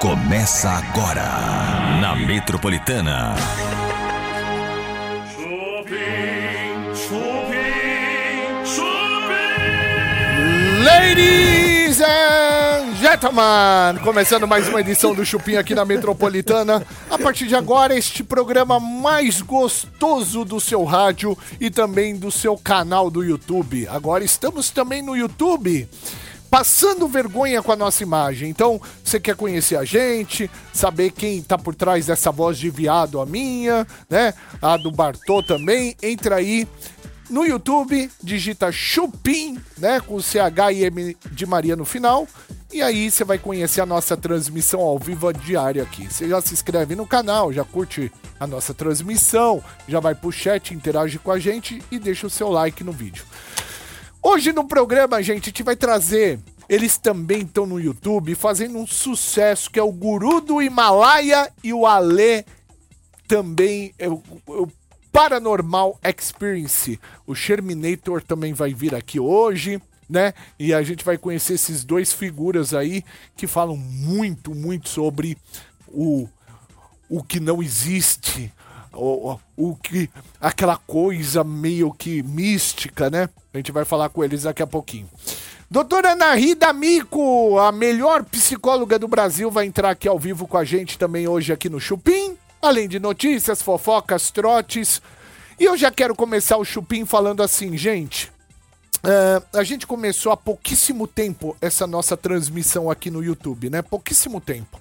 Começa agora na Metropolitana. Chupim, chupim, chupim. Ladies and gentlemen, começando mais uma edição do Chupim aqui na Metropolitana. A partir de agora, este programa mais gostoso do seu rádio e também do seu canal do YouTube. Agora estamos também no YouTube. Passando vergonha com a nossa imagem. Então, você quer conhecer a gente, saber quem tá por trás dessa voz de viado, a minha, né? A do Bartô também. Entra aí no YouTube, digita Chupim, né, com CH e M de Maria no final. E aí você vai conhecer a nossa transmissão ao vivo diária aqui. Você já se inscreve no canal, já curte a nossa transmissão, já vai pro chat, interage com a gente e deixa o seu like no vídeo. Hoje no programa, gente, a gente vai trazer. Eles também estão no YouTube fazendo um sucesso que é o Guru do Himalaia e o Alê também é o, o Paranormal Experience. O Sherminator também vai vir aqui hoje, né? E a gente vai conhecer esses dois figuras aí que falam muito, muito sobre o, o que não existe. O, o, que aquela coisa meio que mística, né? A gente vai falar com eles daqui a pouquinho. Doutora Ana Rida Mico, a melhor psicóloga do Brasil, vai entrar aqui ao vivo com a gente também hoje aqui no Chupim. Além de notícias, fofocas, trotes. E eu já quero começar o Chupim falando assim, gente. é, a gente começou há pouquíssimo tempo essa nossa transmissão aqui no YouTube, né? Pouquíssimo tempo.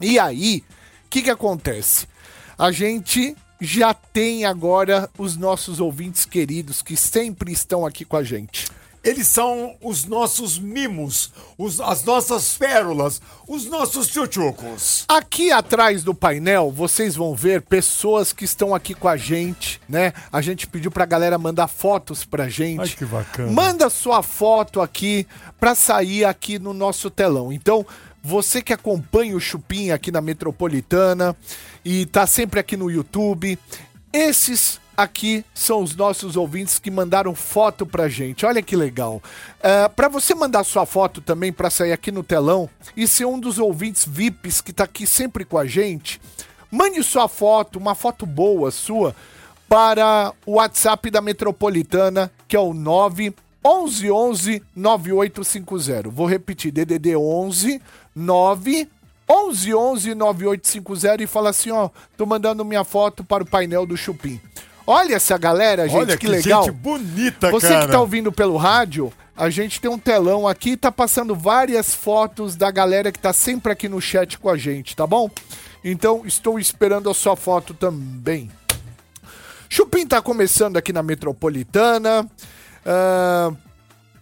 E aí, o que, que acontece? A gente já tem agora os nossos ouvintes queridos que sempre estão aqui com a gente. Eles são os nossos mimos, os- as nossas pérolas, os nossos tchutchucos. Aqui atrás do painel, vocês vão ver pessoas que estão aqui com a gente, né? A gente pediu pra galera mandar fotos pra gente. Ai, que bacana. Manda sua foto aqui pra sair aqui no nosso telão. Então, você que acompanha o Chupim aqui na Metropolitana e tá sempre aqui no YouTube, esses aqui são os nossos ouvintes que mandaram foto pra gente. Olha que legal. É, para você mandar sua foto também pra sair aqui no telão e ser um dos ouvintes VIPs que tá aqui sempre com a gente, mande sua foto, uma foto boa sua, para o WhatsApp da Metropolitana, que é o 9 11 11 9850. Vou repetir, DDD 11 9 11 11 9850 e fala assim, ó, tô mandando minha foto para o painel do Chupim. Olha essa galera, gente, Olha que, que, legal. gente bonita, Você cara. que tá ouvindo pelo rádio, a gente tem um telão aqui tá passando várias fotos da galera que tá sempre aqui no chat com a gente, tá bom? Então, estou esperando a sua foto também. Chupim tá começando aqui na Metropolitana. Ah,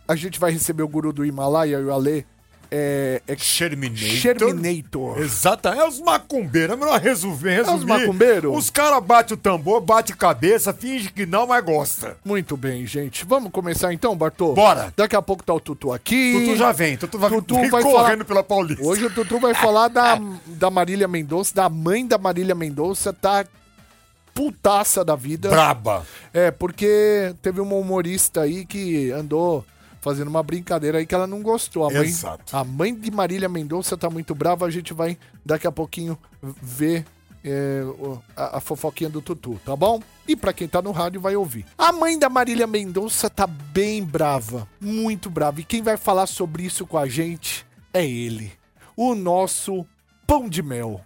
a gente vai receber o guru do Himalaia e o Ale. É, é Sherminator. Sherminator. Exato, é os macumbeiros. É melhor resumir, resumir. macumbeiros? Os caras batem o tambor, bate cabeça, finge que não, mas gosta. Muito bem, gente. Vamos começar então, Bartô? Bora. Daqui a pouco tá o Tutu aqui. Tutu já vem, Tutu vai, Tutu vem vai correndo falar- pela Paulista. Hoje o Tutu vai falar da, da Marília Mendonça, da mãe da Marília Mendonça, tá putaça da vida. Braba. É, porque teve uma humorista aí que andou fazendo uma brincadeira aí que ela não gostou. A mãe, Exato. a mãe de Marília Mendonça tá muito brava, a gente vai daqui a pouquinho ver é, a, a fofoquinha do Tutu, tá bom? E pra quem tá no rádio vai ouvir. A mãe da Marília Mendonça tá bem brava, muito brava. E quem vai falar sobre isso com a gente é ele, o nosso pão de mel,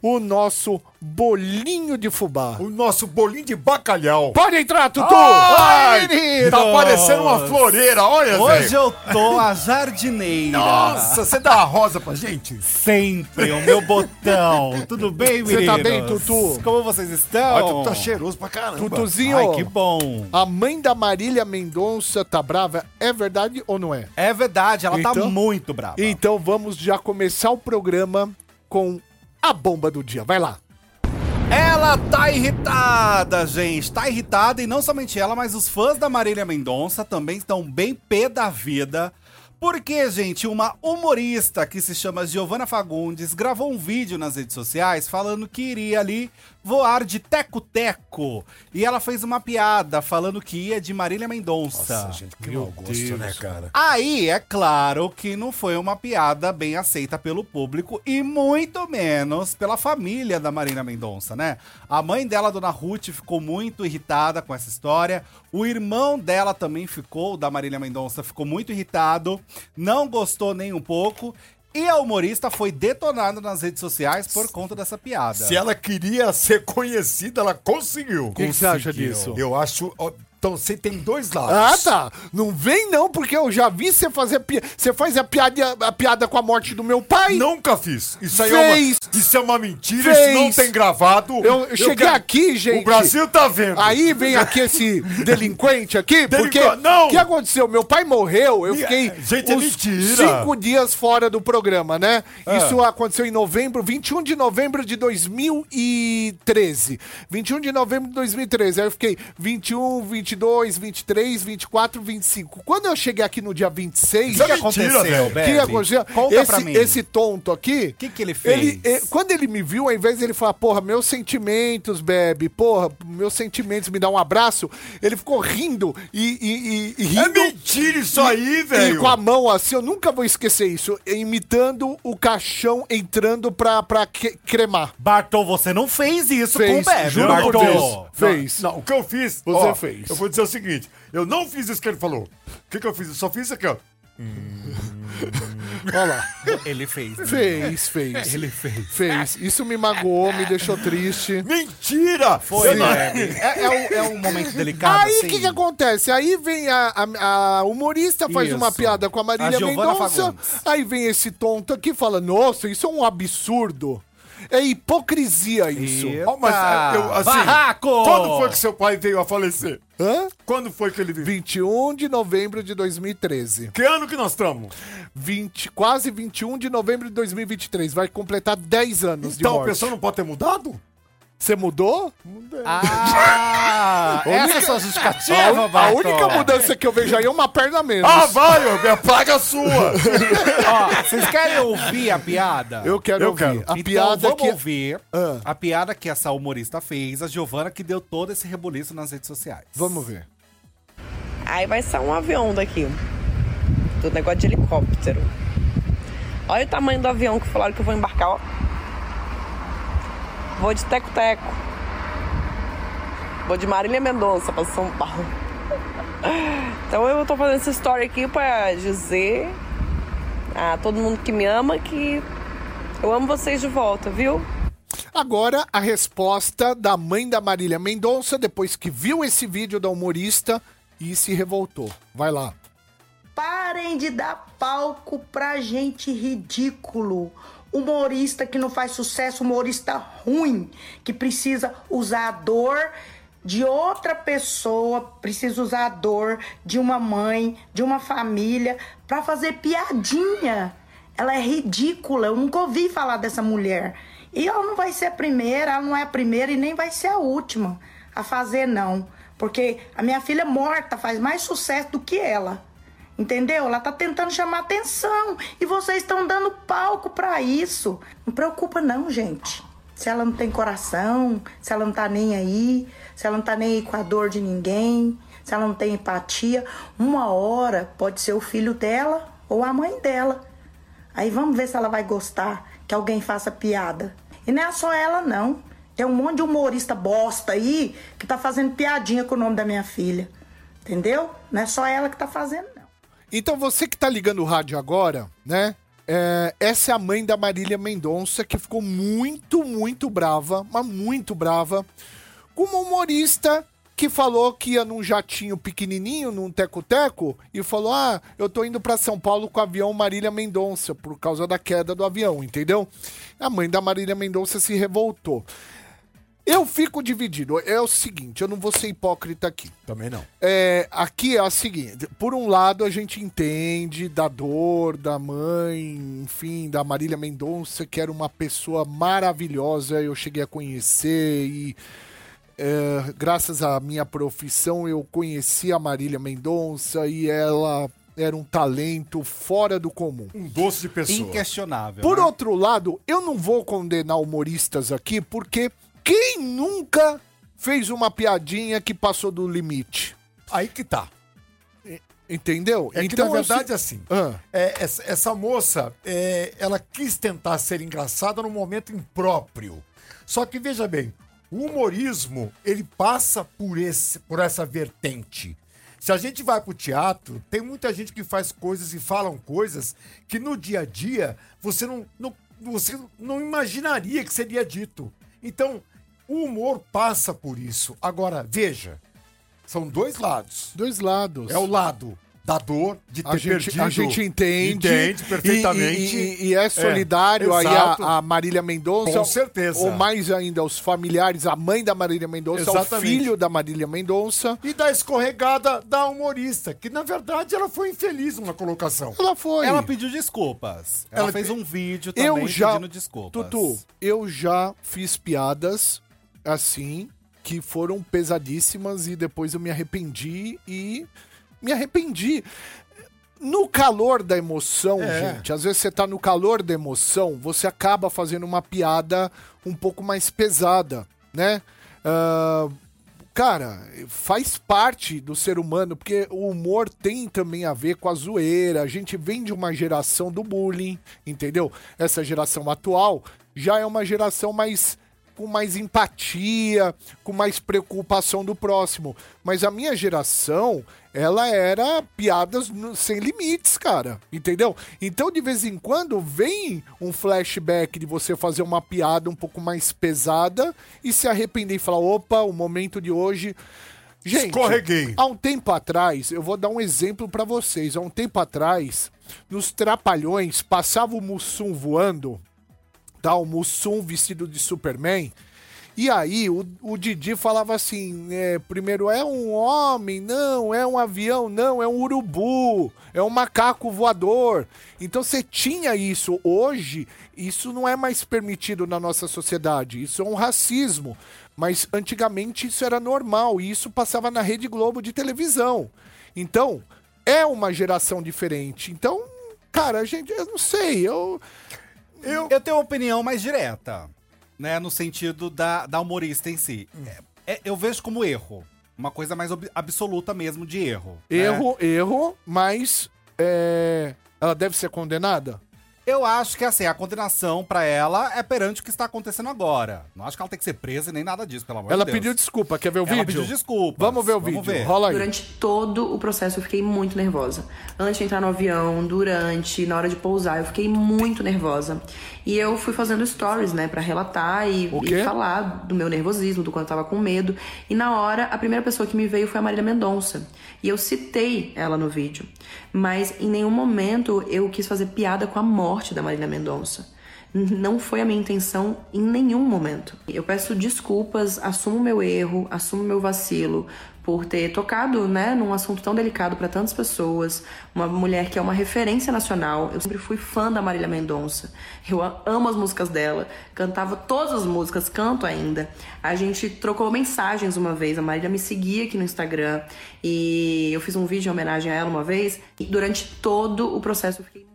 o nosso bolinho de fubá. O nosso bolinho de bacalhau. Pode entrar, Tutu! Ai, menino! tá parecendo uma floreira, olha, Hoje Zé. eu tô a jardineira. Nossa, você dá a rosa pra gente? Sempre, o meu botão. Tudo bem, Você meninos? tá bem, Tutu? Como vocês estão? Olha, tu tá cheiroso pra caramba. Tutuzinho, Ai, que bom. a mãe da Marília Mendonça tá brava. É verdade ou não é? É verdade, ela tá Então? muito brava. Então vamos já começar o programa com a bomba do dia. Vai lá. Ela tá irritada, gente. Tá irritada e não somente ela, mas os fãs da Marília Mendonça também estão bem pé da vida. Porque, gente, uma humorista que se chama Giovanna Fagundes gravou um vídeo nas redes sociais falando que iria ali voar de teco-teco. E ela fez uma piada falando que ia de Marília Mendonça. Nossa, gente, que mau gosto, né, cara? Aí, é claro que não foi uma piada bem aceita pelo público e muito menos pela família da Marina Mendonça, né? A mãe dela, Dona Ruth, ficou muito irritada com essa história. O irmão dela também ficou, da Marília Mendonça, ficou muito irritado, não gostou nem um pouco. E a humorista foi detonada nas redes sociais por conta dessa piada. Se ela queria ser conhecida, ela conseguiu. O que, que você acha disso? Eu acho. Então você tem dois Ah, lados. tá. Não vem não, porque eu já vi você fazer piada. Você faz a piada, a piada com a morte do meu pai. Nunca fiz. Isso aí Fez. é uma, isso é uma mentira, Fez. isso não tem gravado. Eu, eu cheguei quero- aqui, gente. O Brasil tá vendo. Aí vem aqui esse delinquente aqui, porque Delinqu- não. o que aconteceu? Meu pai morreu, eu fiquei gente, é mentira. Ah. cinco dias fora do programa, né? Isso aconteceu em novembro, 21 de novembro de 2013. 21 de novembro de 2013. Aí eu fiquei 21, 22, 23, 24, 25. Quando eu cheguei aqui no dia 26, Isso O que é aconteceu, o que aconteceu? Conta esse, pra mim. esse tonto aqui. O que que ele fez? Ele, eh, quando ele me viu, ao invés de ele falar, porra, meus sentimentos, Bebe, porra, meus sentimentos, me dá um abraço, ele ficou rindo e, e- e- e É rindo. mentira isso aí, E velho. com a mão assim, eu nunca vou esquecer isso, imitando o caixão entrando pra, pra cremar. Bartol, você não fez isso Fez, com o Bebe, juro. Deus. Fez. Não, o que eu fiz. Você ó, fez. Eu vou dizer o seguinte: eu não fiz isso que ele falou. O que, que eu fiz? Eu só fiz isso aqui, ó. Olha lá. Ele fez. né? Fez, fez. Ele fez. Fez. Isso me magoou, me deixou triste. Mentira! Foi, Bebe. É, é um, é um momento delicado, Aí o assim. que, que acontece? Aí vem a, a- a humorista, faz Isso. uma piada com a Marília A Mendonça. Fagundes. Aí vem esse tonto aqui e fala: Nossa, isso é um absurdo. É hipocrisia isso. Eita. Mas ah, eu, assim, Barraco! Quando foi que seu pai veio a falecer? Hã? Quando foi que ele veio? 21 de novembro de 2013. Que ano que nós estamos? 20, quase 21 de novembro de 2023. Vai completar 10 anos de Então a morte. pessoa não pode ter mudado? Você mudou? Ah, essa é a sua A, justificativa, a única mudança que eu vejo aí é uma perna a menos. Ah, vai, ó, é praga sua! Ó, vocês querem ouvir a piada? eu quero Eu ouvir. quero. A então, piada vamos que. ouvir Ah. a piada que essa humorista fez, a Giovana, que deu todo esse rebuliço nas redes sociais. Vamos ver. Aí vai sair um avião daqui. Do negócio de helicóptero. Olha o tamanho do avião que falaram que eu vou embarcar, ó. Vou de teco-teco. Vou de Marília Mendonça pra São Paulo. Então eu tô fazendo essa história aqui pra dizer a todo mundo que me ama que eu amo vocês de volta, viu? Agora, a resposta da mãe da Marília Mendonça, depois que viu esse vídeo da humorista e se revoltou. Vai lá. Parem de dar palco pra gente ridículo. Humorista que não faz sucesso, humorista ruim, que precisa usar a dor de outra pessoa, precisa usar a dor de uma mãe, de uma família, pra fazer piadinha. Ela é ridícula, eu nunca ouvi falar dessa mulher. E ela não vai ser a primeira, ela não é a primeira e nem vai ser a última a fazer, não. Porque a minha filha morta faz mais sucesso do que ela. Entendeu? Ela tá tentando chamar atenção e vocês estão dando palco pra isso. Não preocupa não, gente. Se ela não tem coração, se ela não tá nem aí, se ela não tá nem aí com a dor de ninguém, se ela não tem empatia, uma hora pode ser o filho dela ou a mãe dela. Aí vamos ver se ela vai gostar que alguém faça piada. E não é só ela, não. Tem um monte de humorista bosta aí que tá fazendo piadinha com o nome da minha filha. Entendeu? Não é só ela que tá fazendo. Então, você que tá ligando o rádio agora, né? é, essa é a mãe da Marília Mendonça, que ficou muito, muito brava, mas muito brava, com uma humorista que falou que ia num jatinho pequenininho, num teco-teco, e falou: Ah, eu tô indo pra São Paulo com o avião Marília Mendonça, por causa da queda do avião, entendeu? A mãe da Marília Mendonça se revoltou. Eu fico dividido. É o seguinte, eu não vou ser hipócrita aqui. Também não. É, aqui é o seguinte: por um lado, a gente entende da dor da mãe, enfim, da Marília Mendonça, que era uma pessoa maravilhosa, eu cheguei a conhecer e. é, graças à minha profissão, eu conheci a Marília Mendonça e ela era um talento fora do comum. Um doce de pessoa. Inquestionável. Por né? outro lado, eu não vou condenar humoristas aqui, porque quem nunca fez uma piadinha que passou do limite? Aí que tá. Entendeu? É que, na eu verdade, se- assim, Ah. é, essa, essa moça, é, ela quis tentar ser engraçada num momento impróprio. Só que, veja bem, o humorismo, ele passa por, esse, por essa vertente. Se a gente vai pro teatro, tem muita gente que faz coisas e falam coisas que no dia a dia você não, não, você não imaginaria que seria dito. Então, o humor passa por isso. Agora, veja, são dois lados. Dois lados. É o lado da dor, de ter a gente, perdido. a gente entende. Entende perfeitamente. E, e- e é solidário É, aí a, a Marília Mendonça. Com certeza. Ou mais ainda, os familiares, a mãe da Marília Mendonça, o Exatamente. filho da Marília Mendonça. E da escorregada da humorista, que na verdade ela foi infeliz numa colocação. Ela foi. Ela pediu desculpas. Ela, Ela fez um vídeo também eu já. pedindo desculpas. Tutu, eu já fiz piadas assim, que foram pesadíssimas e depois eu me arrependi e. Me arrependi. No calor da emoção, É. gente, às vezes você tá no calor da emoção, você acaba fazendo uma piada um pouco mais pesada, né? Ah, cara, faz parte do ser humano, porque o humor tem também a ver com a zoeira. A gente vem de uma geração do bullying, entendeu? Essa geração atual já é uma geração mais com mais empatia, com mais preocupação do próximo. Mas a minha geração, ela era piadas sem limites, cara. Entendeu? Então, de vez em quando, vem um flashback de você fazer uma piada um pouco mais pesada e se arrepender e falar: opa, o momento de hoje. Gente, Escorreguei. há um tempo atrás, eu vou dar um exemplo pra vocês. Há um tempo atrás, nos Trapalhões, passava o Mussum voando tá? O Mussum vestido de Superman. E aí o, o Didi falava assim: é, primeiro é um homem, não, é um avião, não, é um urubu, é um macaco voador. Então você tinha isso. Hoje, isso não é mais permitido na nossa sociedade. Isso é um racismo. Mas antigamente isso era normal e isso passava na Rede Globo de televisão. Então, é uma geração diferente. Então, cara, a gente, eu não sei, eu. Eu, eu tenho uma opinião mais direta, né? No sentido da, da humorista em si. É- é- eu vejo como erro. Uma coisa mais absoluta mesmo de erro. né? Erro, erro, mas é, ela deve ser condenada? Eu acho que assim, a condenação pra ela é perante o que está acontecendo agora. Não acho que ela tem que ser presa e nem nada disso, pelo amor ela de Deus. pediu desculpa, quer ver o Ela vídeo? pediu desculpas. Vamos ver o Vamos vídeo, ver. rola aí. Durante todo o processo eu fiquei muito nervosa. Antes de entrar no avião, durante, na hora de pousar, eu fiquei muito nervosa. E eu fui fazendo stories, né, pra relatar e, e falar do meu nervosismo, do quanto eu tava com medo. E na hora, a primeira pessoa que me veio foi a Marília Mendonça. E eu citei ela no vídeo. Mas em nenhum momento eu quis fazer piada com a morte da Marília Mendonça. Não foi a minha intenção em nenhum momento. Eu peço desculpas, assumo meu erro, assumo meu vacilo por ter tocado, né, num assunto tão delicado para tantas pessoas. Uma mulher que é uma referência nacional. Eu sempre fui fã da Marília Mendonça. Eu amo as músicas dela, cantava todas as músicas, canto ainda. A gente trocou mensagens uma vez, a Marília me seguia aqui no Instagram e eu fiz um vídeo em homenagem a ela uma vez. E durante todo o processo eu fiquei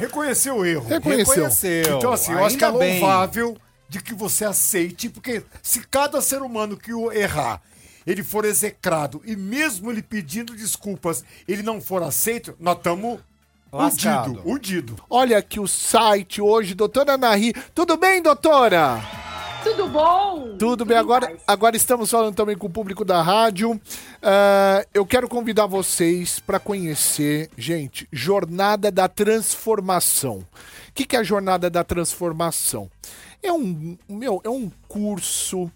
Reconheceu o erro. Reconheceu. Reconheceu. Então, assim, eu acho que é bem. louvável de que você aceite, porque se cada ser humano que o errar, ele for execrado, e mesmo ele pedindo desculpas, ele não for aceito, nós estamos Lascado. udido, udido. Olha aqui o site hoje, doutora Nahi. Tudo bem, doutora? Tudo bom? Tudo bem, agora, agora estamos falando também com o público da rádio. Ah, eu quero convidar vocês para conhecer, gente, Jornada da Transformação. O que, que é a Jornada da Transformação? É um, meu, é um curso,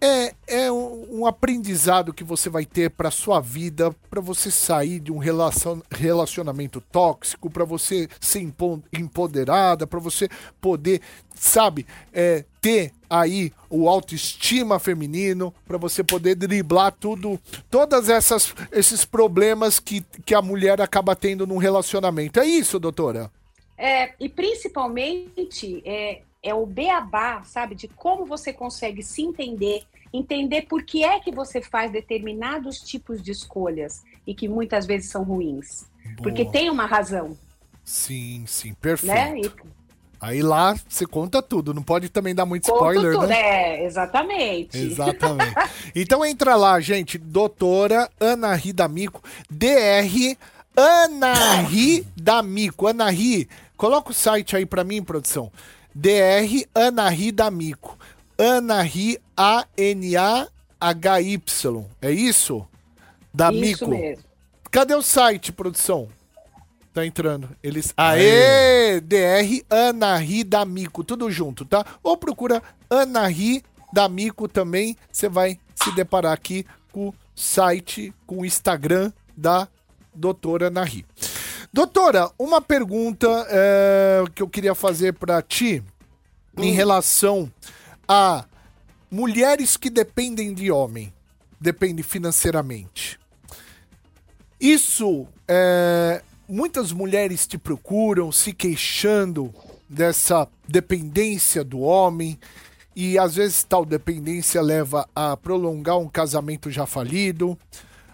é, é um, aprendizado que você vai ter para sua vida, para você sair de um relacion- relacionamento tóxico, para você ser empo- empoderada, para você poder, sabe, é, ter aí o autoestima feminino, para você poder driblar tudo, todas essas esses problemas que, que a mulher acaba tendo num relacionamento. É isso, doutora? É, e principalmente é, é o beabá, sabe? De como você consegue se entender, entender por que é que você faz determinados tipos de escolhas. e que muitas vezes são ruins. Boa. Porque tem uma razão, Sim, sim, perfeito. né? E Aí lá você conta tudo, não pode também dar muito conto spoiler, tudo. né? É, exatamente. Exatamente. Então entra lá, gente, doutora Ana Ri D'Amico, DR Ana Ri D'Amico. Ana Ri, coloca o site aí pra mim, produção. DR Ana Ri D'Amico. Ana Ri A-N-A-H-Y. É isso? D'Amico. Isso mesmo. Cadê o site, produção? Tá entrando. Eles. Aê! DR Anahi D'Amico, tudo junto, tá? Ou procura Anahi D'Amico também. Você vai se deparar aqui com o site, com o Instagram da doutora Anahi. Doutora, uma pergunta é, que eu queria fazer pra ti em relação a mulheres que dependem de homem, dependem financeiramente. Isso, é, muitas mulheres te procuram se queixando dessa dependência do homem e às vezes tal dependência leva a prolongar um casamento já falido,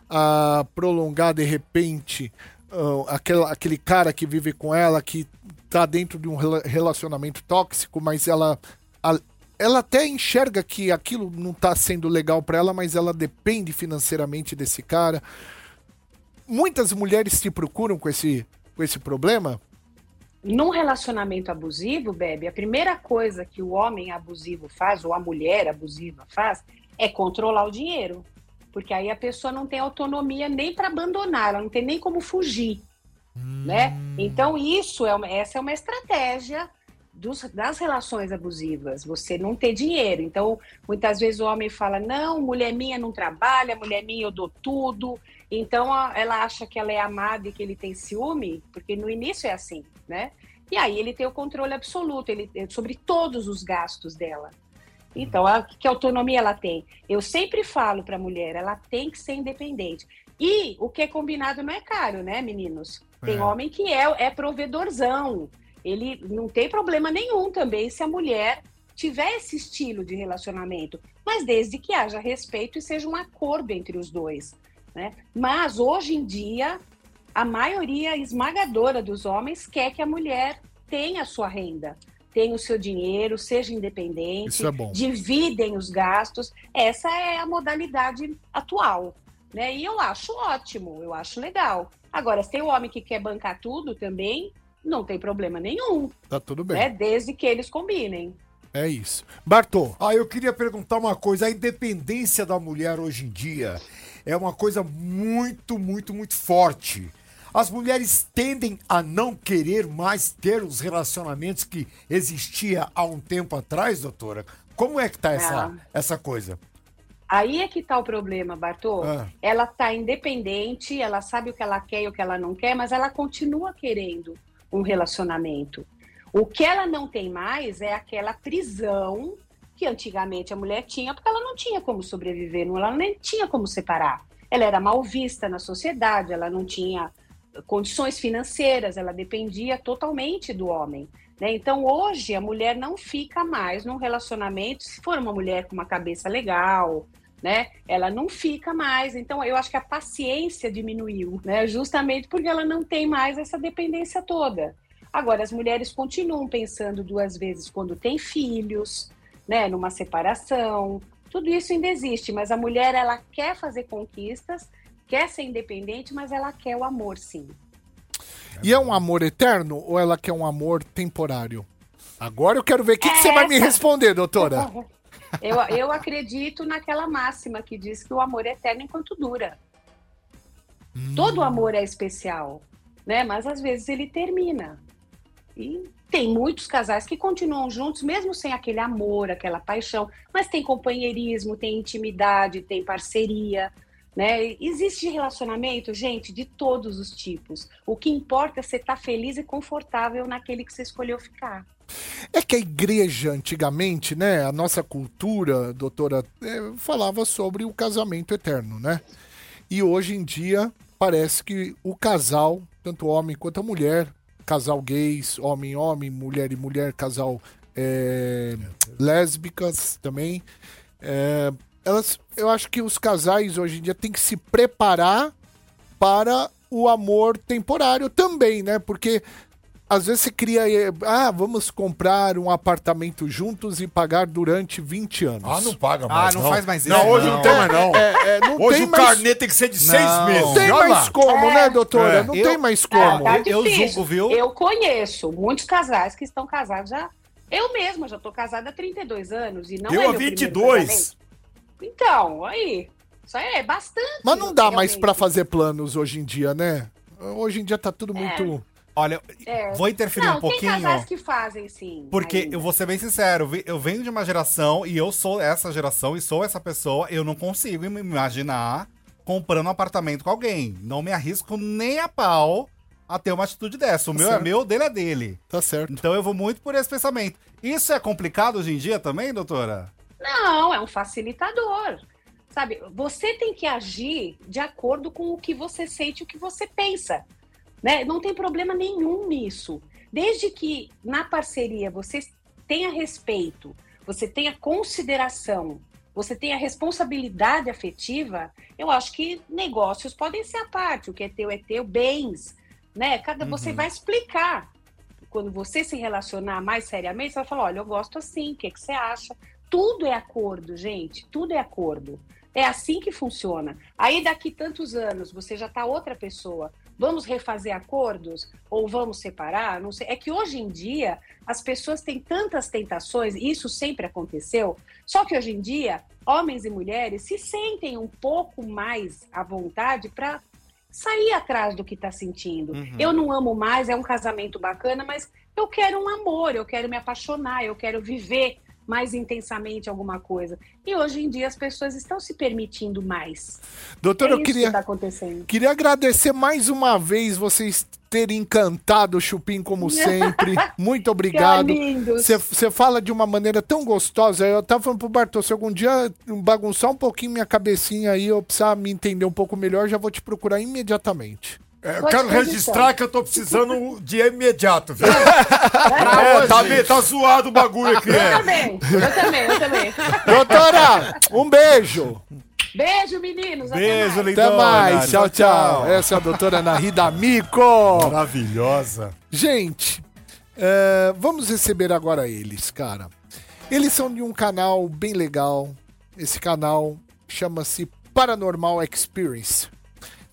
a prolongar de repente ah, aquela, aquele cara que vive com ela que tá dentro de um rela- relacionamento tóxico, mas ela a- ela até enxerga que aquilo não tá sendo legal pra ela, mas ela depende financeiramente desse cara. Muitas mulheres te procuram com esse, com esse problema? Num relacionamento abusivo, Bebe, a primeira coisa que o homem abusivo faz, ou a mulher abusiva faz, é controlar o dinheiro. Porque aí a pessoa não tem autonomia nem para abandonar, ela não tem nem como fugir. Né? Então, isso é uma, essa é uma estratégia dos- das relações abusivas, você não ter dinheiro. Então, muitas vezes o homem fala: não, mulher minha não trabalha, mulher minha eu dou tudo. Então, ela acha que ela é amada e que ele tem ciúme, porque no início é assim, né? E aí ele tem o controle absoluto ele, sobre todos os gastos dela. Então, a, que autonomia ela tem? Eu sempre falo para a mulher, ela tem que ser independente. E o que é combinado não é caro, né, meninos? Tem É. homem que é, é provedorzão. Ele não tem problema nenhum também se a mulher tiver esse estilo de relacionamento, mas desde que haja respeito e seja um acordo entre os dois. Né? Mas hoje em dia, a maioria esmagadora dos homens quer que a mulher tenha a sua renda, tenha o seu dinheiro, seja independente, é dividem os gastos. Essa é a modalidade atual. Né? E eu acho ótimo, eu acho legal. Agora, se tem o homem que quer bancar tudo também, não tem problema nenhum, Tá tudo bem. né? Desde que eles combinem. É isso. Bartô, Ah, eu queria perguntar uma coisa. A independência da mulher hoje em dia é uma coisa muito, muito, muito forte. As mulheres tendem a não querer mais ter os relacionamentos que existia há um tempo atrás, doutora. Como é que tá essa, Ah. essa coisa? Aí é que tá o problema, Bartô. Ah. Ela tá independente, ela sabe o que ela quer e o que ela não quer, mas ela continua querendo um relacionamento. O que ela não tem mais é aquela prisão que antigamente a mulher tinha, porque ela não tinha como sobreviver, ela nem tinha como separar. Ela era mal vista na sociedade, ela não tinha condições financeiras, ela dependia totalmente do homem. né? Então, hoje, a mulher não fica mais num relacionamento, se for uma mulher com uma cabeça legal, né? Ela não fica mais. Então, eu acho que a paciência diminuiu, né? Justamente porque ela não tem mais essa dependência toda. Agora, as mulheres continuam pensando duas vezes quando tem filhos, né? Numa separação. Tudo isso ainda existe, mas a mulher, ela quer fazer conquistas, quer ser independente, mas ela quer o amor, sim. e é um amor eterno ou ela quer um amor temporário? Agora eu quero ver o que, que você vai me Essa- responder, doutora. Eu, eu acredito naquela máxima que diz que o amor é eterno enquanto dura. Todo amor é especial, né? Mas às vezes ele termina. E tem muitos casais que continuam juntos, mesmo sem aquele amor, aquela paixão, mas tem companheirismo, tem intimidade, tem parceria. Né? Existe relacionamento, gente, de todos os tipos. O que importa é você estar feliz e confortável naquele que você escolheu ficar. É que a igreja, antigamente, né, a nossa cultura, doutora, eh, falava sobre o casamento eterno, né? E hoje em dia parece que o casal, tanto homem quanto a mulher, casal gays, homem homem, mulher e mulher, casal eh, lésbicas também, eh, elas, eu acho que os casais hoje em dia têm que se preparar para o amor temporário também, né? Porque às vezes você cria. eh, Ah, vamos comprar um apartamento juntos e pagar durante 20 anos. Ah, não paga Ah, mais. não faz mais Não, isso, hoje não. não tem mais, não. É, é, não Hoje tem o mais, carnê tem que ser de seis Não. meses. Não tem Olha mais lá. como, É. né, doutora? É. Não Eu- tem mais É, como. tá Eu julgo, viu? Eu conheço muitos casais que estão casados já. Eu mesma já tô casada há 32 anos e não Eu é há meu primeiro 22. casamento. Então, aí. Isso aí é bastante. Mas não dá mais pra fazer planos hoje em dia, né? Hoje em dia tá tudo muito. Olha, É. vou interferir Não, um pouquinho. tem casais que fazem sim. Porque ainda. eu vou ser bem sincero, eu venho de uma geração e eu sou essa geração e sou essa pessoa, eu não consigo me imaginar comprando um apartamento com alguém. Não me arrisco nem a pau a ter uma atitude dessa. O meu é certo. meu, o dele é dele. Tá certo. Então eu vou muito por esse pensamento. Isso é complicado hoje em dia também, doutora? Não, é um facilitador. Sabe, você tem que agir de acordo com o que você sente, o que você pensa. Né? Não tem problema nenhum nisso. Desde que na parceria você tenha respeito, você tenha consideração, você tenha responsabilidade afetiva, eu acho que negócios podem ser à parte. O que é teu é teu, bens. Né? Cada, Você vai explicar. Quando você se relacionar mais seriamente, você vai falar: olha, eu gosto assim, o que, que você acha? Tudo é acordo, gente. Tudo é acordo. É assim que funciona. Aí daqui tantos anos você já tá outra pessoa. Vamos refazer acordos ou vamos separar? Não sei. É que hoje em dia as pessoas têm tantas tentações, e isso sempre aconteceu. Só que hoje em dia homens e mulheres se sentem um pouco mais à vontade para sair atrás do que está sentindo. Eu não amo mais, é um casamento bacana, mas eu quero um amor, eu quero me apaixonar, eu quero viver mais intensamente alguma coisa. E hoje em dia as pessoas estão se permitindo mais. Doutora, é eu queria, que está acontecendo. queria agradecer mais uma vez vocês terem encantado o Chupim como sempre. Muito obrigado. Você fala de uma maneira tão gostosa. Eu tava falando pro Bartô, se algum dia bagunçar um pouquinho minha cabecinha aí, eu precisar me entender um pouco melhor, já vou te procurar imediatamente. É, eu quero registrar que eu tô precisando de imediato, viu? É, tá, meio- tá zoado o bagulho aqui. Eu É. também, eu também, eu também. Doutora, um beijo. Beijo, meninos. até Beijo, mais. lindona. Até mais. Tchau, tchau. Essa é a doutora Narida Mico. Maravilhosa. Gente, é, vamos receber agora eles, cara. Eles são de um canal bem legal. Esse canal chama-se Paranormal Experience.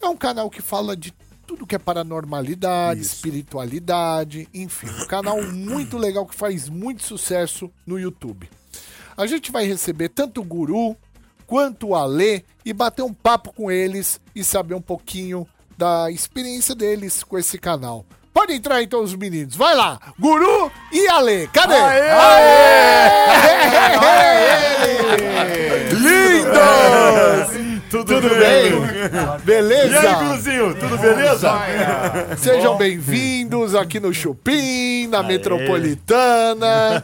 É um canal que fala de tudo que é paranormalidade, espiritualidade, enfim. Um canal muito legal que faz muito sucesso no YouTube. A gente vai receber tanto o Guru quanto o Alê e bater um papo com eles e saber um pouquinho da experiência deles com esse canal. Pode entrar então os meninos. Vai lá, Guru e Alê. Cadê? Lindos! Tudo, Tudo bem? bem? E aí, Beleza? Guruzinho, tudo beleza? Sejam bem-vindos aqui no Chupim, na Metropolitana.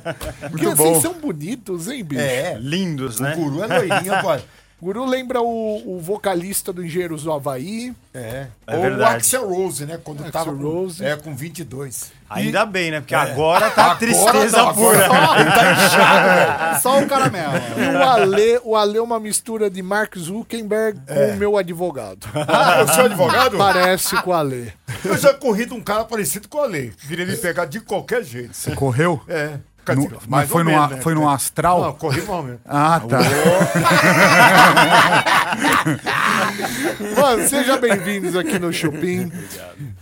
Que bom. vocês são bonitos, hein, bicho? É, Lindos, o né? guru é loirinho, pai. Guru lembra o, o vocalista do Engenheiros do Havaí. É. É Ou o. Axel Rose, né? Quando Axl tava com, Rose. É, com 22. Ainda bem, né? Porque agora tá Agora tristeza não, agora pura. Ele tá inchado, velho. Só o caramelo. E o Ale, o Ale é uma mistura de Mark Zuckerberg com o meu advogado. Ah, eu sou advogado? Parece com o Ale. Eu já corri de um cara parecido com a lei. Queria me pegar de qualquer jeito. Você correu? É. Quer dizer, mas foi menos, né? foi no astral? Não, corri normalmente. Ah, tá. Mano, sejam bem-vindos aqui no Chupim.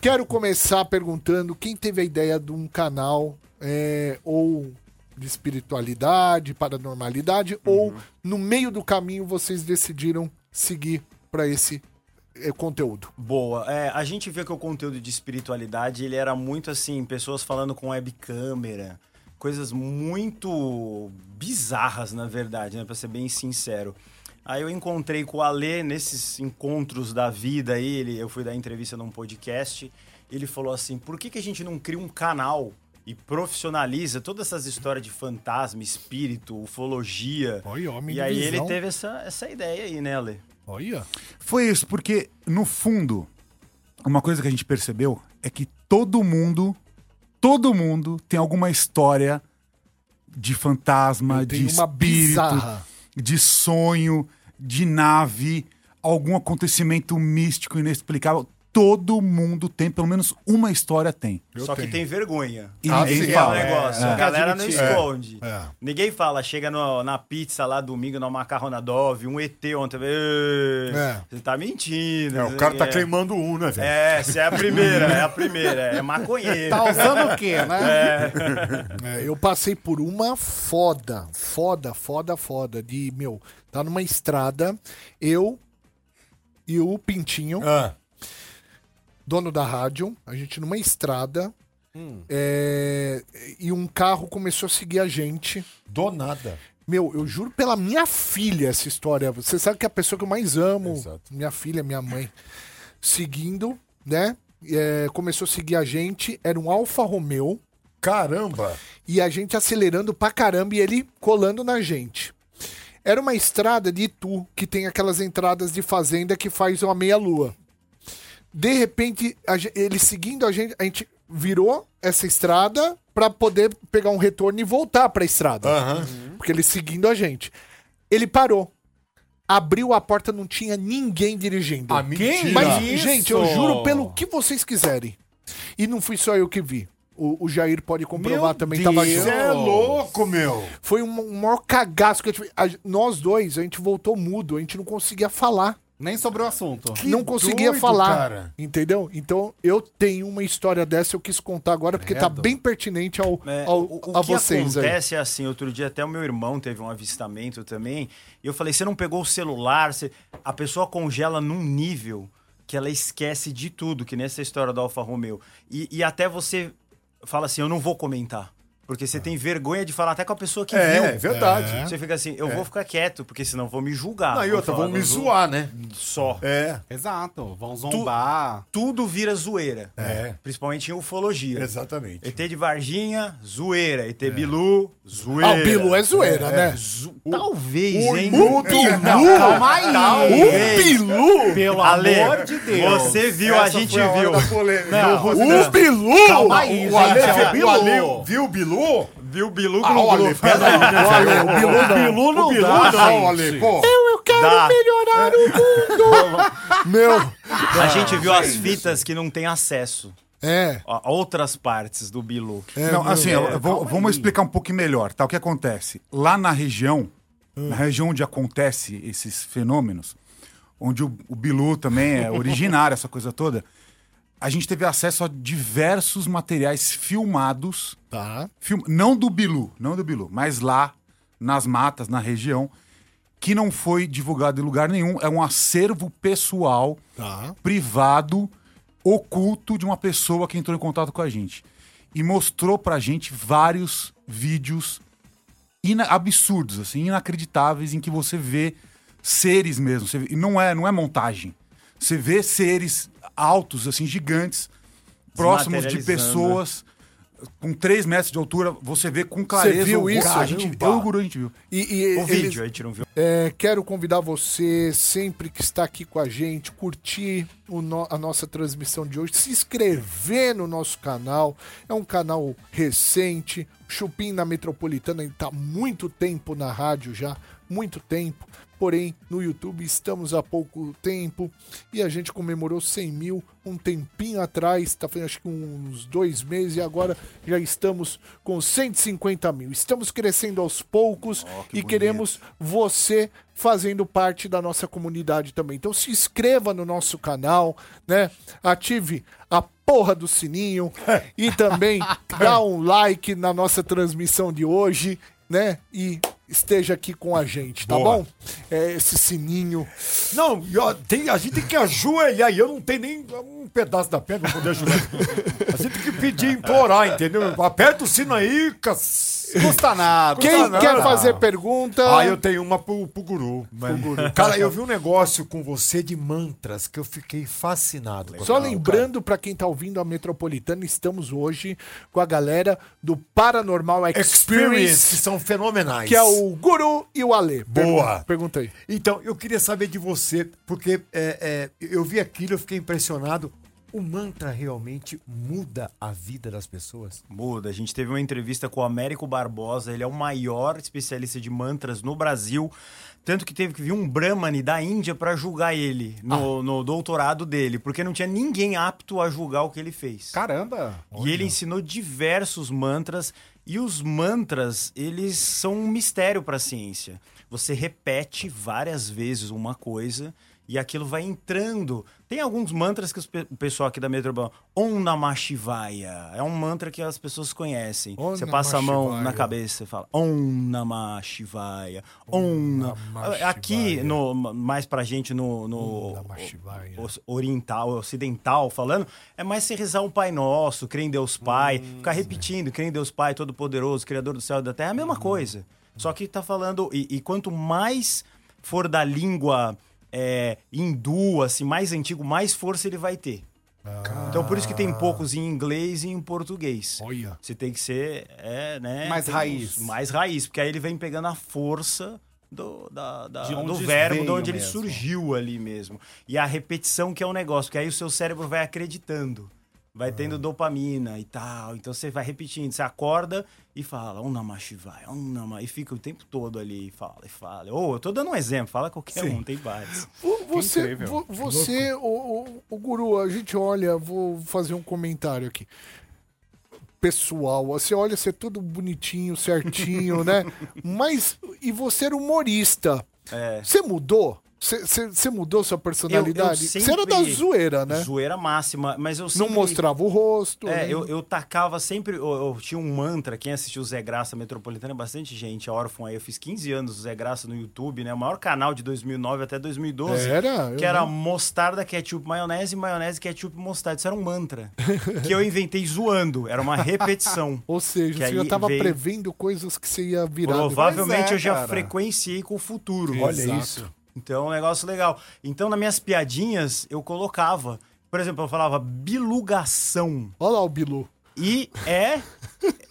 Quero começar perguntando quem teve a ideia de um canal é, ou de espiritualidade, paranormalidade, ou no meio do caminho vocês decidiram seguir para esse é, conteúdo. Boa. É, a gente vê que o conteúdo de espiritualidade, ele era muito assim, pessoas falando com webcâmera, coisas muito bizarras, na verdade, né? Pra ser bem sincero. Aí eu encontrei com o Alê nesses encontros da vida aí, ele, eu fui dar entrevista num podcast, ele falou assim, por que, que a gente não cria um canal e profissionaliza todas essas histórias de fantasma, espírito, ufologia? Olha, homem e aí visão. ele teve essa, essa ideia aí, né, Alê? Olha. Foi isso, porque no fundo, uma coisa que a gente percebeu é que todo mundo, todo mundo tem alguma história de fantasma, de espírito, de sonho, de nave. algum acontecimento místico, inexplicável. Todo mundo tem, pelo menos uma história tem. Só que tem vergonha. E Ah, ninguém sim, fala. É um negócio. É. A galera não Admitir. esconde. É. Ninguém fala, chega no- na pizza lá domingo, na macarrona Dove, um ET ontem. "Ê, É. Você tá mentindo. É, não o cara tá quê." queimando um, né, velho? É, essa é a primeira, é a primeira. É maconheiro. Tá usando o quê, né? É, eu passei por uma foda, foda, foda, foda. De, meu, tá numa estrada, eu e o Pintinho, Ah, dono da rádio, a gente numa estrada. é, e um carro começou a seguir a gente. do nada. Meu, eu juro pela minha filha essa história. Você sabe que é a pessoa que eu mais amo, Exato. minha filha, minha mãe, seguindo, né? É, começou a seguir a gente. Era um Alfa Romeo. Caramba! e a gente acelerando pra caramba e ele colando na gente. Era uma estrada de Itu, que tem aquelas entradas de fazenda que faz uma meia-lua. De repente, a ge- ele seguindo a gente, a gente virou essa estrada pra poder pegar um retorno e voltar pra estrada. Aham. Porque ele seguindo a gente. Ele parou. Abriu a porta, não tinha ninguém dirigindo. Ah, mentira. Mas, Isso! gente, eu juro pelo que vocês quiserem. E não fui só eu que vi. O, o Jair pode comprovar Meu também. Deus, Tava é louco, meu! Foi um, um maior cagaço que eu tive. A- nós dois, a gente voltou mudo, a gente não conseguia falar. Nem sobre o assunto. não conseguia doido, falar. cara. Entendeu? Então eu tenho uma história dessa, eu quis contar agora, porque tá Credo. bem pertinente ao, É, ao- o, o a que vocês aí. acontece é assim, outro dia até o meu irmão teve um avistamento também, e eu falei, você não pegou o celular, você... a pessoa congela num nível que ela esquece de tudo, que nessa história do Alfa Romeo. E, e até você fala assim, eu não vou comentar. Porque você tem vergonha de falar até com a pessoa que É, viu. é verdade. Você fica assim, eu vou ficar quieto, porque senão vou me julgar. Não, e outra, vão me zoar, né? Só. É, Exato. Vão zombar. Tudo vira zoeira. É. Principalmente em ufologia. exatamente. ET de Varginha, zoeira. ET Bilu, zoeira. Ah, o Bilu é zoeira, né? Zo- Talvez, O hein? Bilu- Não, calma aí. Talvez. Bilu! Pelo Ale, amor de Deus. Você viu, a Essa gente a hora viu. Não, O Bilu! Calma aí, O gente. o Ale viu o Bilu? Viu o Bilu Ah, o Ale, pera aí, né, O Bilu não. Bilu não O Bilu dá, não. Ale, pô. Eu quero Dá. melhorar o mundo! Meu! A gente viu as fitas que não tem acesso É. a outras partes do Bilu. não, assim, eu- eu vou- vamos explicar um pouquinho melhor. Tá? O que acontece? Lá na região, na região onde acontece esses fenômenos, onde o, o Bilu também é originário, essa coisa toda, a gente teve acesso a diversos materiais filmados Tá. Film- não do Bilu, não do Bilu, mas lá nas matas, na região, que não foi divulgado em lugar nenhum. É um acervo pessoal, Tá. privado, oculto de uma pessoa que entrou em contato com a gente. E mostrou pra gente vários vídeos absurdos, assim, inacreditáveis, em que você vê seres mesmo. Você e não é, não é montagem. Você vê seres altos, assim, gigantes, próximos de Desmaterializando, pessoas com 3 metros de altura. Você vê com clareza. viu o- isso? A gente, eu e o Guru, a gente viu. E, e O eles- vídeo, a gente não viu. É, quero convidar você, sempre que está aqui com a gente, curtir o no- a nossa transmissão de hoje, se inscrever no nosso canal. É um canal recente. Chupim na Metropolitana está há muito tempo na rádio já, muito tempo. Porém, no YouTube estamos há pouco tempo e a gente comemorou 100 mil um tempinho atrás, tá fazendo acho que uns dois meses e agora já estamos com 150 mil. Estamos crescendo aos poucos e queremos você fazendo parte da nossa comunidade também. Então se inscreva no nosso canal, né? Ative a porra do sininho e também dá um like na nossa transmissão de hoje, né? E esteja aqui com a gente, tá Boa. bom? É, esse sininho. Não, e, ó, tem, a gente tem que ajoelhar e eu não tenho nem um pedaço da perna pra poder ajudar. A gente tem que pedir, implorar, entendeu? Aperta o sino aí, cas... Custa nada. Quem Custa quer nada. fazer pergunta? Ah, eu tenho uma pro, pro guru. Pro guru. Cara, eu vi um negócio com você de mantras que eu fiquei fascinado. com Só lembrando pra quem tá ouvindo a Metropolitana, estamos hoje com a galera do Paranormal. Experience, Experience, que são fenomenais. que é o Guru e o Ale. Boa. Pergunta aí. Então, eu queria saber de você, porque é, é, eu vi aquilo, eu fiquei impressionado. O mantra realmente muda a vida das pessoas? Muda. A gente teve uma entrevista com o Américo Barbosa, ele é o maior especialista de mantras no Brasil. Tanto que teve que vir um Brahmani da Índia para julgar ele no, no doutorado dele, porque não tinha ninguém apto a julgar o que ele fez. Caramba! E ele ensinou diversos mantras e os mantras, eles são um mistério para a ciência. Você repete várias vezes uma coisa e aquilo vai entrando. Tem alguns mantras que pe- o pessoal aqui da Metroban, Om Namah Shivaya, é um mantra que as pessoas conhecem. Om você passa a mão Shivaya. na cabeça e fala Om Namah Shivaya. Om, Na- Namah Aqui, no, mais pra gente no, no oriental, ocidental falando, é mais você rezar um Pai Nosso, crer em Deus Pai, Hum. ficar repetindo, crer em Deus Pai, Todo-Poderoso, Criador do céu e da terra, é a Hum. mesma coisa. Só que tá falando, e, e quanto mais for da língua é, hindu, assim, mais antigo, mais força ele vai ter. Então por isso que tem poucos em inglês e em português. Olha. Você tem que ser, é, né? Mais raiz. Mais raiz, porque aí ele vem pegando a força do, da, da- do verbo, de onde ele mesmo. surgiu ali mesmo. E a repetição que é o negócio, porque aí o seu cérebro vai acreditando. Vai tendo dopamina e tal. Então você vai repetindo. Você acorda e fala, Om Namah Shivaya, Om Namah. E fica o tempo todo ali, e fala, e fala. Ou eu tô dando um exemplo, fala qualquer um, tem vários. Vo- Você, vo- você o, o, o Guru, a gente olha, vou fazer um comentário aqui. Pessoal, você olha ser tudo bonitinho, certinho, né? Mas, e você era humorista. É. Você mudou? Você- mudou sua personalidade? Você era da zoeira, né? Zoeira máxima, mas eu Não sempre... mostrava o rosto. É, né? eu, eu tacava sempre. Eu, eu tinha um mantra. Quem assistiu o Zé Graça Metropolitana é bastante gente. A órfão aí. Eu fiz 15 anos do Zé Graça no YouTube, né? O maior canal de 2009 até 2012. Era? Que era não- mostarda, ketchup, maionese, maionese, ketchup, mostarda. Isso era um mantra. que eu inventei zoando. Era uma repetição. Ou seja, que você já tava veio- prevendo coisas que você ia virar. Provavelmente é, eu já cara. frequenciei com o futuro. Olha Exato. isso. Então é um negócio legal. Então, nas minhas piadinhas, eu colocava. Por exemplo, eu falava bilugação. Olha lá o Bilu. E é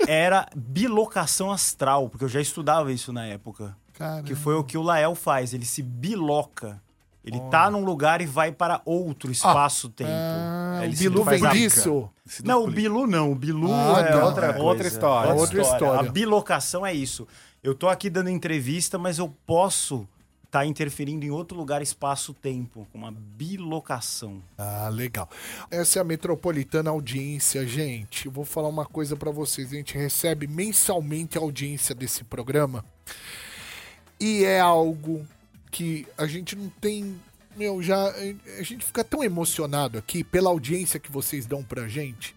era bilocação astral, porque eu já estudava isso na época. Caramba. Que foi o que o Lael faz, ele se biloca. Ele tá num lugar e vai para outro espaço-tempo. Ah, Ele o Bilu vem disso. Não, o Bilu não. O Bilu Ah, é tá. outra É coisa. outra história. Outra história. A bilocação é isso. Eu tô aqui dando entrevista, mas eu posso estar interferindo em outro lugar, espaço-tempo, com uma bilocação. Ah, legal. Essa é a Metropolitana Audiência, gente. Eu vou falar uma coisa pra vocês. A gente recebe mensalmente a audiência desse programa. E é algo que a gente não tem. Meu, já. A gente fica tão emocionado aqui pela audiência que vocês dão pra gente.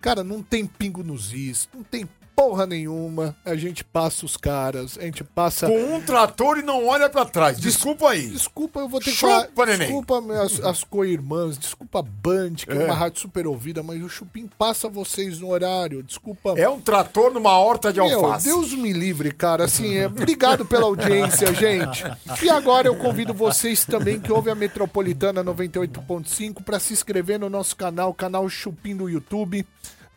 Cara, não tem pingo nos is, não tem porra nenhuma. A gente passa os caras, a gente passa. Com um trator e não olha pra trás. Desculpa aí. Desculpa, eu vou ter que Chupa, falar. neném. Desculpa as, as co-irmãs, desculpa a Band, que é. uma rádio super ouvida, mas o Chupim passa vocês no horário. Desculpa. É um trator numa horta de Meu, alface. Deus me livre, cara. Assim, é, obrigado pela audiência, gente. E agora eu convido vocês também que ouvem a Metropolitana 98.5 para se inscrever no nosso canal, canal Chupim do YouTube,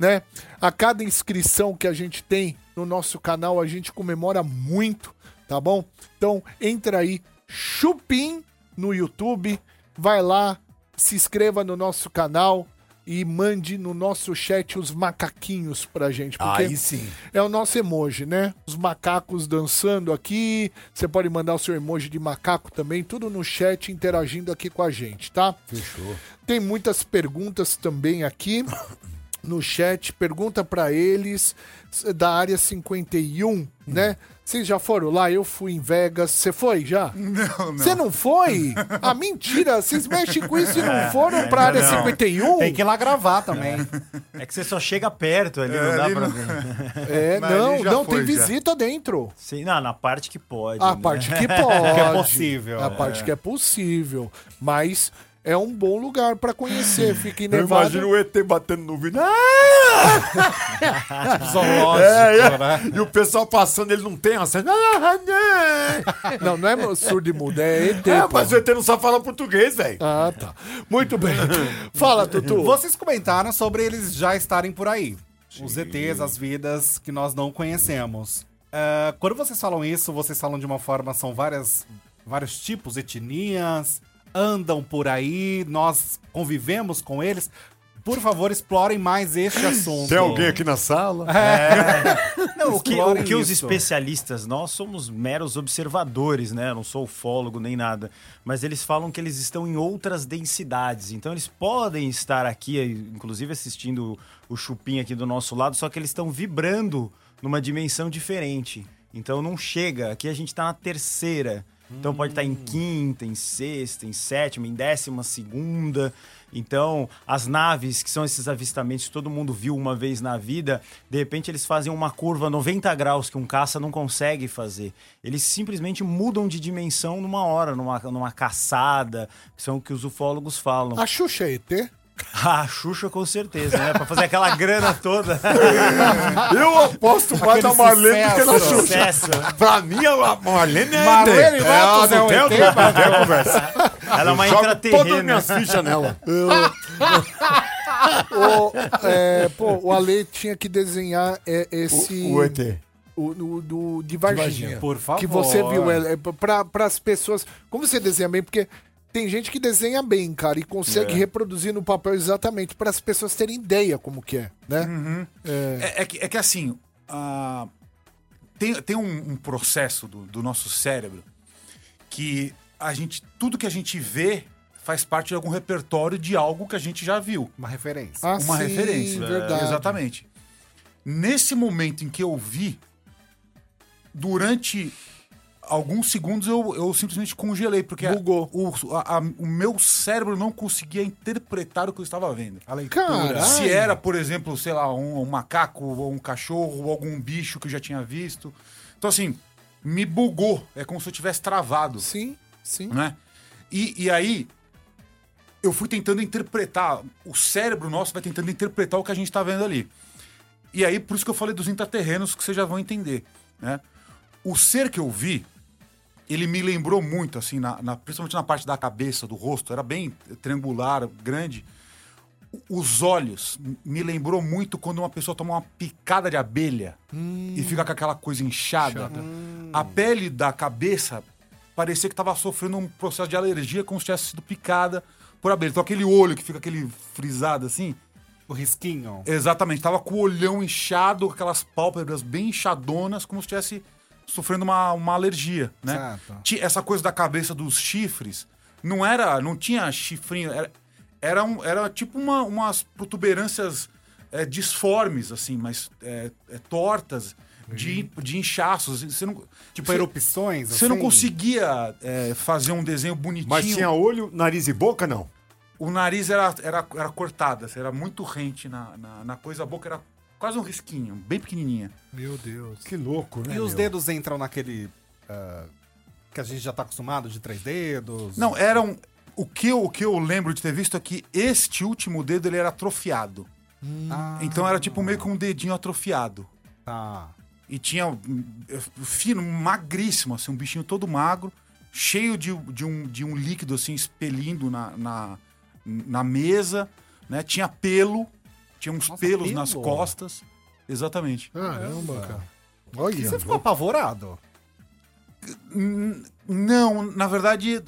né? A cada inscrição que a gente tem no nosso canal, a gente comemora muito, tá bom? Então, entra aí, Chupim no YouTube, vai lá, se inscreva no nosso canal e mande no nosso chat os macaquinhos pra gente, porque Aí sim. é o nosso emoji, né? Os macacos dançando aqui. Você pode mandar o seu emoji de macaco também, tudo no chat interagindo aqui com a gente, tá? Fechou. Tem muitas perguntas também aqui no chat. Pergunta pra eles da área 51, né? Vocês já foram lá? Eu fui em Vegas. Você foi já? Não, não. Você não foi? Ah, mentira! Vocês mexem com isso e não foram pra ainda área não. 51? Tem que ir lá gravar também. É que você só chega perto ali, não dá ali pra não- ver. É, Mas não, não, foi, tem já. visita dentro. Sim, não, na parte que pode. A né? parte que pode. Que é possível. A parte que é possível. Mas é um bom lugar pra conhecer. Fica em Eu Nevada. imagino o ET batendo no vidro. Zoológico, É, é. né? E o pessoal passando, ele não tem. Ah, Não, não é surdo e mudo, é ET. É, pô. mas o ET não sabe falar português, velho. Ah, tá. Muito bem. Fala, Tutu. Vocês comentaram sobre eles já estarem por aí. Os ETs, as vidas que nós não conhecemos. Ah, quando vocês falam isso, vocês falam de uma forma, são várias, vários tipos, etnias. Andam por aí, nós convivemos com eles. Por favor, explorem mais este assunto. Tem alguém aqui na sala? Não, o que, o que os especialistas, nós somos meros observadores, né? Eu não sou ufólogo nem nada. Mas eles falam que eles estão em outras densidades. Então eles podem estar aqui, inclusive assistindo o chupim aqui do nosso lado, só que eles estão vibrando numa dimensão diferente. Então não chega. Aqui a gente tá na terceira. Então pode estar em quinta, em sexta, em sétima, em décima segunda. Então, as naves, que são esses avistamentos que todo mundo viu uma vez na vida, de repente eles fazem uma curva 90 graus que um caça não consegue fazer. Eles simplesmente mudam de dimensão numa hora, numa, numa caçada, que são o que os ufólogos falam. A Xuxa é ET? A Xuxa com certeza, né? Pra fazer aquela grana toda. Eu aposto mais na Marlene do que na Xuxa. Sucesso. Pra mim, a Marlene é Marlene. Matos É, é um ET, tem conversa. Ela é uma Jogo todas as intraterrena. minhas fichas nela. O, é, pô, o Ale tinha que desenhar é, esse. O, o ET. O, o- do, de Varginha. Varginha. Por favor. Que você viu, é, é, para as pessoas. Como você desenha bem? Porque tem gente que desenha bem, cara, e consegue reproduzir no papel exatamente para as pessoas terem ideia como que é, né? É, é que, é que assim, ah, tem, tem um, um processo do, do nosso cérebro que a gente, tudo que a gente vê faz parte de algum repertório de algo que a gente já viu. Uma referência. Ah, uma sim, referência. verdade. Exatamente. Nesse momento em que eu vi, durante alguns segundos eu, eu simplesmente congelei, porque Bugou. O, a- a- o meu cérebro não conseguia interpretar o que eu estava vendo. A leitura. Caralho. Se era, por exemplo, sei lá, um, um macaco, ou um cachorro, ou algum bicho que eu já tinha visto. Então, assim, me bugou. É como se eu tivesse travado Sim, sim. né? E, e aí, eu fui tentando interpretar, o cérebro nosso vai tentando interpretar o que a gente tá vendo ali. E aí, por isso que eu falei dos intraterrenos, que vocês já vão entender, né? O ser que eu vi, ele me lembrou muito, assim, na, na- principalmente na parte da cabeça, do rosto, era bem triangular, grande. Os olhos me lembrou muito quando uma pessoa toma uma picada de abelha e fica com aquela coisa inchada. A pele da cabeça parecia que estava sofrendo um processo de alergia como se tivesse sido picada por abelha. Então aquele olho que fica aquele frisado assim, O risquinho. exatamente, tava com o olhão inchado, aquelas pálpebras bem inchadonas, como se estivesse sofrendo uma, uma alergia, né? Certo. Essa coisa da cabeça dos chifres não era, não tinha chifrinho, era, era, um- era tipo uma, umas protuberâncias é, disformes, assim, mas é, é, tortas, de, de inchaços. Você não, Tipo você- erupções, você não assim? conseguia é, fazer um desenho bonitinho. Mas tinha olho, nariz e boca, não. O nariz era, era, era cortado, assim, era muito rente na, na, na coisa, a boca era quase um risquinho, bem pequenininha. Meu Deus. Que louco, né? E os meu? dedos entram naquele. ah, que a gente já tá acostumado de três dedos? Não, eram. O que, eu, o que eu lembro de ter visto é que este último dedo ele era atrofiado. Ah, Então era tipo meio que um dedinho atrofiado. tá. E tinha hum, fino, magríssimo, assim, um bichinho todo magro, cheio de, de, um, de um líquido assim expelindo na, na, na mesa, né? Tinha pelo, tinha uns Nossa, pelos pelo? nas costas. Exatamente. Caramba, cara. E Olha. você ficou apavorado? N- Não, na verdade,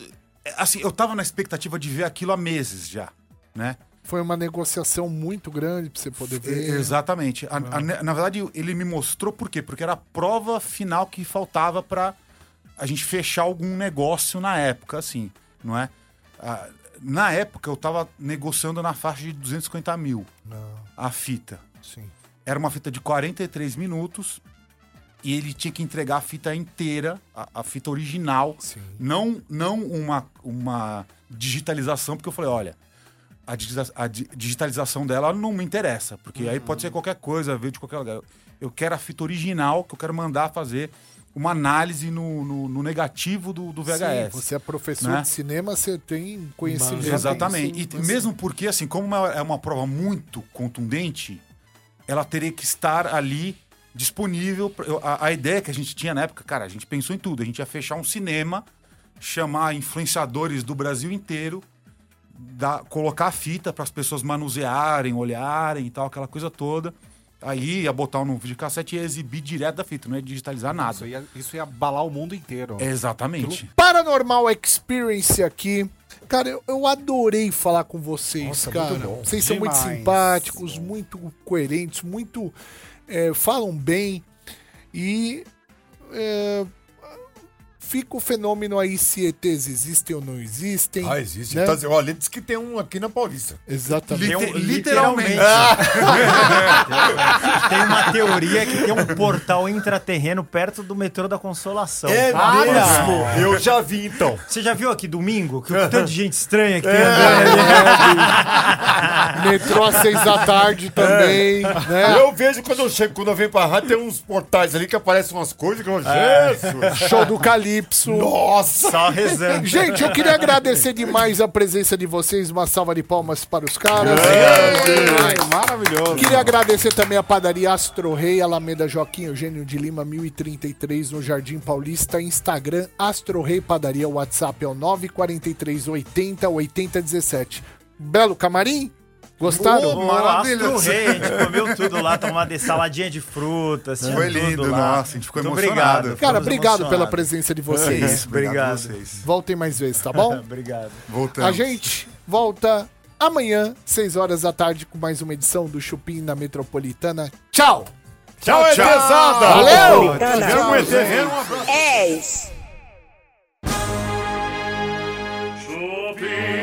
assim, eu tava na expectativa de ver aquilo há meses já, né? Foi uma negociação muito grande pra você poder E- ver. Exatamente. A- a- na verdade, ele me mostrou por quê? Porque era a prova final que faltava pra a gente fechar algum negócio na época, assim, não é? Ah, na época, eu tava negociando na faixa de 250 mil Não, a fita. sim. Era uma fita de 43 minutos e ele tinha que entregar a fita inteira, a, a fita original, Sim. não, não uma, uma digitalização, porque eu falei, olha, a, digita- a di- digitalização dela não me interessa, porque aí pode ser qualquer coisa, veio de qualquer lugar. Eu quero a fita original, que eu quero mandar fazer uma análise no, no- no negativo do, do VHS. Sim, você é professor né? de cinema, você tem conhecimento. Exatamente. Sim, E mas- mesmo porque, assim, como uma- é uma prova muito contundente, ela teria que estar ali disponível. pra- A, a ideia que a gente tinha na época, cara, a gente pensou em tudo. A gente ia fechar um cinema, chamar influenciadores do Brasil inteiro, dar- colocar a fita para as pessoas manusearem, olharem e tal, aquela coisa toda. Aí ia botar no videocassete e ia exibir direto da fita, não ia digitalizar nada. Isso ia, isso ia abalar o mundo inteiro. Exatamente. Paranormal Experience aqui. Cara, eu, eu adorei falar com vocês, Nossa, cara. muito bom. Vocês são muito Demais. simpáticos, muito coerentes, muito. é, falam bem. E. é, fica o fenômeno aí se ETs existem ou não existem. Ah, existe. né? Tá olha, diz que tem um aqui na Paulista. Exatamente. Um- Liter- literalmente. Tem uma teoria que tem um portal intraterreno perto do metrô da Consolação. É Ah, mesmo? Eu já vi, então. Você já viu aqui domingo? Que o tanto de gente estranha que tem É. andando ali. Metrô às seis da tarde também, né? Eu vejo quando eu chego, quando eu venho pra rádio, tem uns portais ali que aparecem umas coisas que eu. Jesus! Show do Nossa! Só rezando. Gente, eu queria agradecer demais a presença de vocês. Uma salva de palmas para os caras. Ai, maravilhoso. Queria agradecer também a padaria Astro Rei, Alameda Joaquim Eugênio de Lima, 1033, no Jardim Paulista. Instagram, Astro Rei Padaria. WhatsApp é o 943 80 80 17. Belo camarim? Gostaram? Oh, maravilhoso. Astro Rei, a gente comeu tudo lá, tomou uma saladinha de frutas. É. Foi lindo, lá. nossa, a gente ficou Muito emocionado. Obrigado, Cara, obrigado emocionado. pela presença de vocês. É isso, obrigado. vocês. Voltem mais vezes, tá bom? obrigado. Voltamos. A gente volta amanhã, 6 horas da tarde, com mais uma edição do Chupim na Metropolitana. Tchau! Tchau, tchau! tchau. Valeu! Tchau, tchau, é, é isso. Chupim!